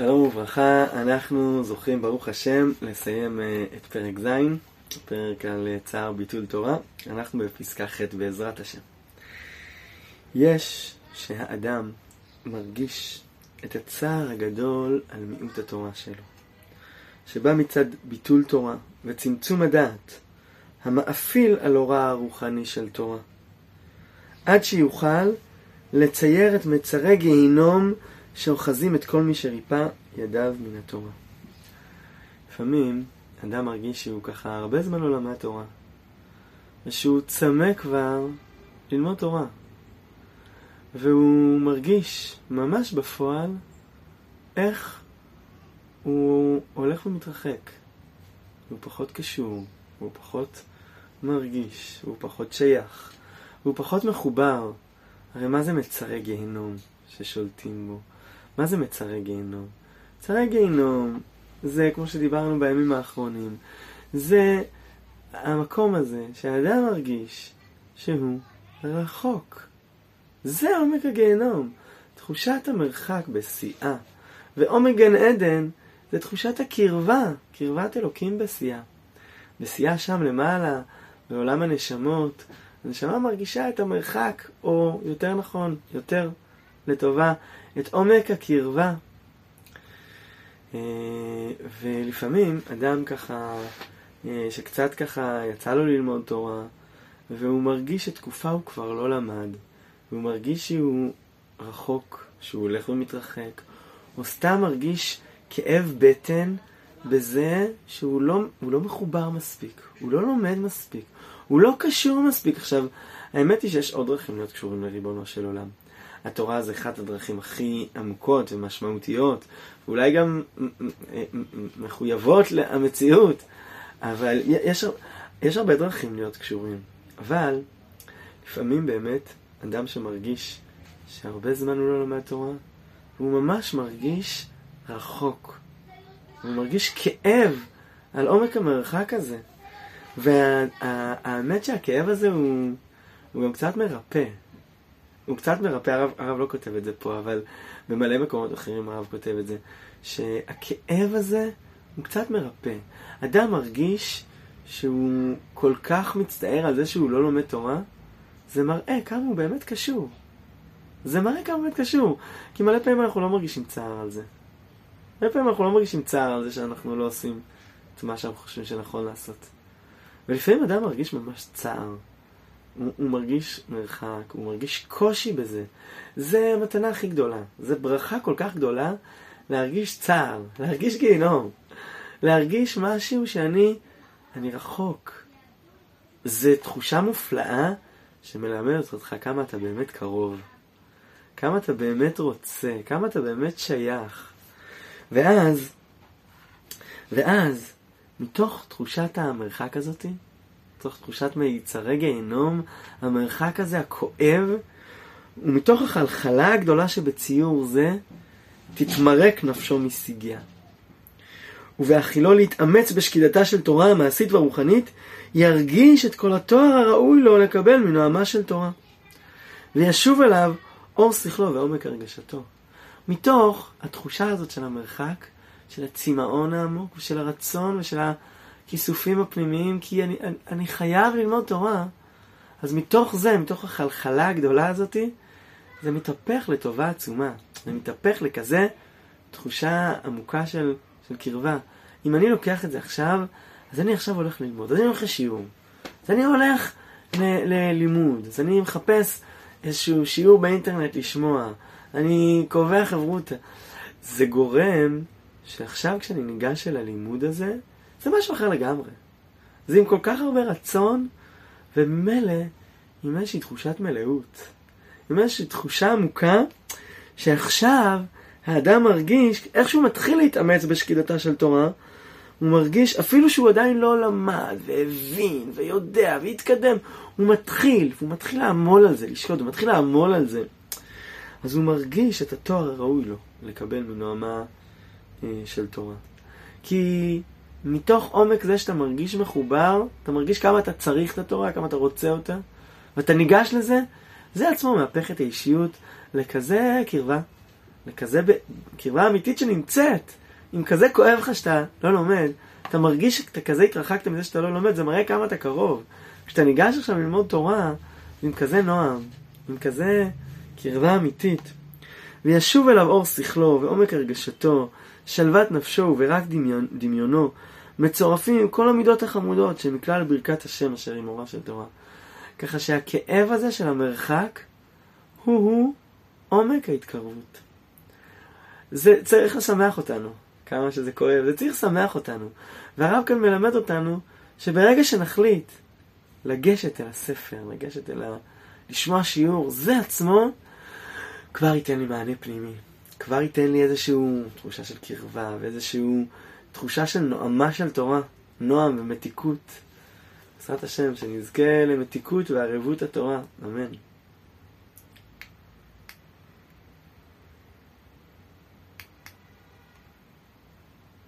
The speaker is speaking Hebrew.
שלום וברכה, אנחנו זוכים ברוך השם לסיים אה, את פרק ז', פרק על אה, צער ביטול תורה, אנחנו בפסקה ח' בעזרת השם. יש שהאדם מרגיש את הצער הגדול על מיעוט התורה שלו, שבא מצד ביטול תורה וצמצום הדעת, המאפיל על אורה הרוחני של תורה, עד שיוכל לצייר את מצרי גיהינום שאוחזים את כל מי שריפא ידיו מן התורה. לפעמים אדם מרגיש שהוא ככה הרבה זמן לא למד תורה, ושהוא צמא כבר ללמוד תורה, והוא מרגיש ממש בפועל איך הוא הולך ומתרחק. הוא פחות קשור, הוא פחות מרגיש, הוא פחות שייך, הוא פחות מחובר. הרי מה זה מצרי גיהינום ששולטים בו? מה זה מצרי גיהינום? מצרי גיהינום זה, כמו שדיברנו בימים האחרונים, זה המקום הזה שהאדם מרגיש שהוא רחוק. זה עומק הגיהינום. תחושת המרחק בשיאה. ועומק גן עדן זה תחושת הקרבה, קרבת אלוקים בשיאה. בשיאה שם למעלה, בעולם הנשמות, הנשמה מרגישה את המרחק, או יותר נכון, יותר לטובה, את עומק הקרבה. אה, ולפעמים אדם ככה, אה, שקצת ככה יצא לו ללמוד תורה, והוא מרגיש שתקופה הוא כבר לא למד, והוא מרגיש שהוא רחוק, שהוא הולך ומתרחק, או סתם מרגיש כאב בטן בזה שהוא לא, לא מחובר מספיק, הוא לא לומד מספיק, הוא לא קשור מספיק. עכשיו, האמת היא שיש עוד דרכים להיות קשורים לריבונו של עולם. התורה זה אחת הדרכים הכי עמוקות ומשמעותיות, ואולי גם מחויבות למציאות, אבל יש, יש הרבה דרכים להיות קשורים. אבל לפעמים באמת אדם שמרגיש שהרבה זמן הוא לא לומד תורה, הוא ממש מרגיש רחוק. הוא מרגיש כאב על עומק המרחק הזה. והאמת שהכאב הזה הוא, הוא גם קצת מרפא. הוא קצת מרפא, הרב, הרב לא כותב את זה פה, אבל במלא מקומות אחרים הרב כותב את זה, שהכאב הזה הוא קצת מרפא. אדם מרגיש שהוא כל כך מצטער על זה שהוא לא לומד תורה, זה מראה כמה הוא באמת קשור. זה מראה כמה הוא באמת קשור. כי מלא פעמים אנחנו לא מרגישים צער על זה. מלא פעמים אנחנו לא מרגישים צער על זה שאנחנו לא עושים את מה שאנחנו חושבים שנכון לעשות. ולפעמים אדם מרגיש ממש צער. הוא, הוא מרגיש מרחק, הוא מרגיש קושי בזה. זה המתנה הכי גדולה. זה ברכה כל כך גדולה להרגיש צער, להרגיש גיהינום. להרגיש משהו שאני אני רחוק. זו תחושה מופלאה שמלמדת אותך כמה אתה באמת קרוב. כמה אתה באמת רוצה, כמה אתה באמת שייך. ואז, ואז, מתוך תחושת המרחק הזאתי, מתוך תחושת מיצרי גיהנום, המרחק הזה הכואב, ומתוך החלחלה הגדולה שבציור זה, תתמרק נפשו מסיגיה. ובהכילו להתאמץ בשקידתה של תורה המעשית והרוחנית, ירגיש את כל התואר הראוי לו לקבל מנועמה של תורה. וישוב אליו אור שכלו ועומק הרגשתו. מתוך התחושה הזאת של המרחק, של הצמאון העמוק, ושל הרצון ושל הכיסופים הפנימיים, כי אני, אני, אני חייב ללמוד תורה, אז מתוך זה, מתוך החלחלה הגדולה הזאתי, זה מתהפך לטובה עצומה. זה מתהפך לכזה תחושה עמוקה של, של קרבה. אם אני לוקח את זה עכשיו, אז אני עכשיו הולך ללמוד, אז אני הולך לשיעור, אז אני הולך ללימוד, אז אני מחפש איזשהו שיעור באינטרנט לשמוע, אני קובע חברותא. זה גורם שעכשיו כשאני ניגש אל הלימוד הזה, זה משהו אחר לגמרי. זה עם כל כך הרבה רצון, וממילא עם איזושהי תחושת מלאות. עם איזושהי תחושה עמוקה, שעכשיו האדם מרגיש, איך שהוא מתחיל להתאמץ בשקידתה של תורה, הוא מרגיש, אפילו שהוא עדיין לא למד, והבין, ויודע, והתקדם, הוא מתחיל, הוא מתחיל לעמול על זה, לשקוד, הוא מתחיל לעמול על זה. אז הוא מרגיש את התואר הראוי לו לקבל מנועמה אה, של תורה. כי מתוך עומק זה שאתה מרגיש מחובר, אתה מרגיש כמה אתה צריך את התורה, כמה אתה רוצה אותה, ואתה ניגש לזה, זה עצמו מהפך את האישיות לכזה קרבה, לכזה ב... קרבה אמיתית שנמצאת. אם כזה כואב לך שאתה לא לומד, אתה מרגיש שאתה כזה התרחקת מזה שאתה לא לומד, זה מראה כמה אתה קרוב. כשאתה ניגש עכשיו ללמוד תורה, עם כזה נועם, עם כזה קרבה אמיתית. וישוב אליו אור שכלו ועומק הרגשתו, שלוות נפשו ורק דמיון, דמיונו, מצורפים עם כל המידות החמודות שמכלל ברכת השם אשר היא מורה של תורה. ככה שהכאב הזה של המרחק הוא-הוא עומק ההתקרבות. זה צריך לשמח אותנו, כמה שזה כואב, זה צריך לשמח אותנו. והרב כאן מלמד אותנו שברגע שנחליט לגשת אל הספר, לגשת אל ה... לשמוע שיעור, זה עצמו כבר ייתן לי מענה פנימי. כבר ייתן לי איזושהי תחושה של קרבה ואיזושהי תחושה של נועמה של תורה, נועם ומתיקות. בעזרת השם, שנזכה למתיקות וערבות התורה. אמן.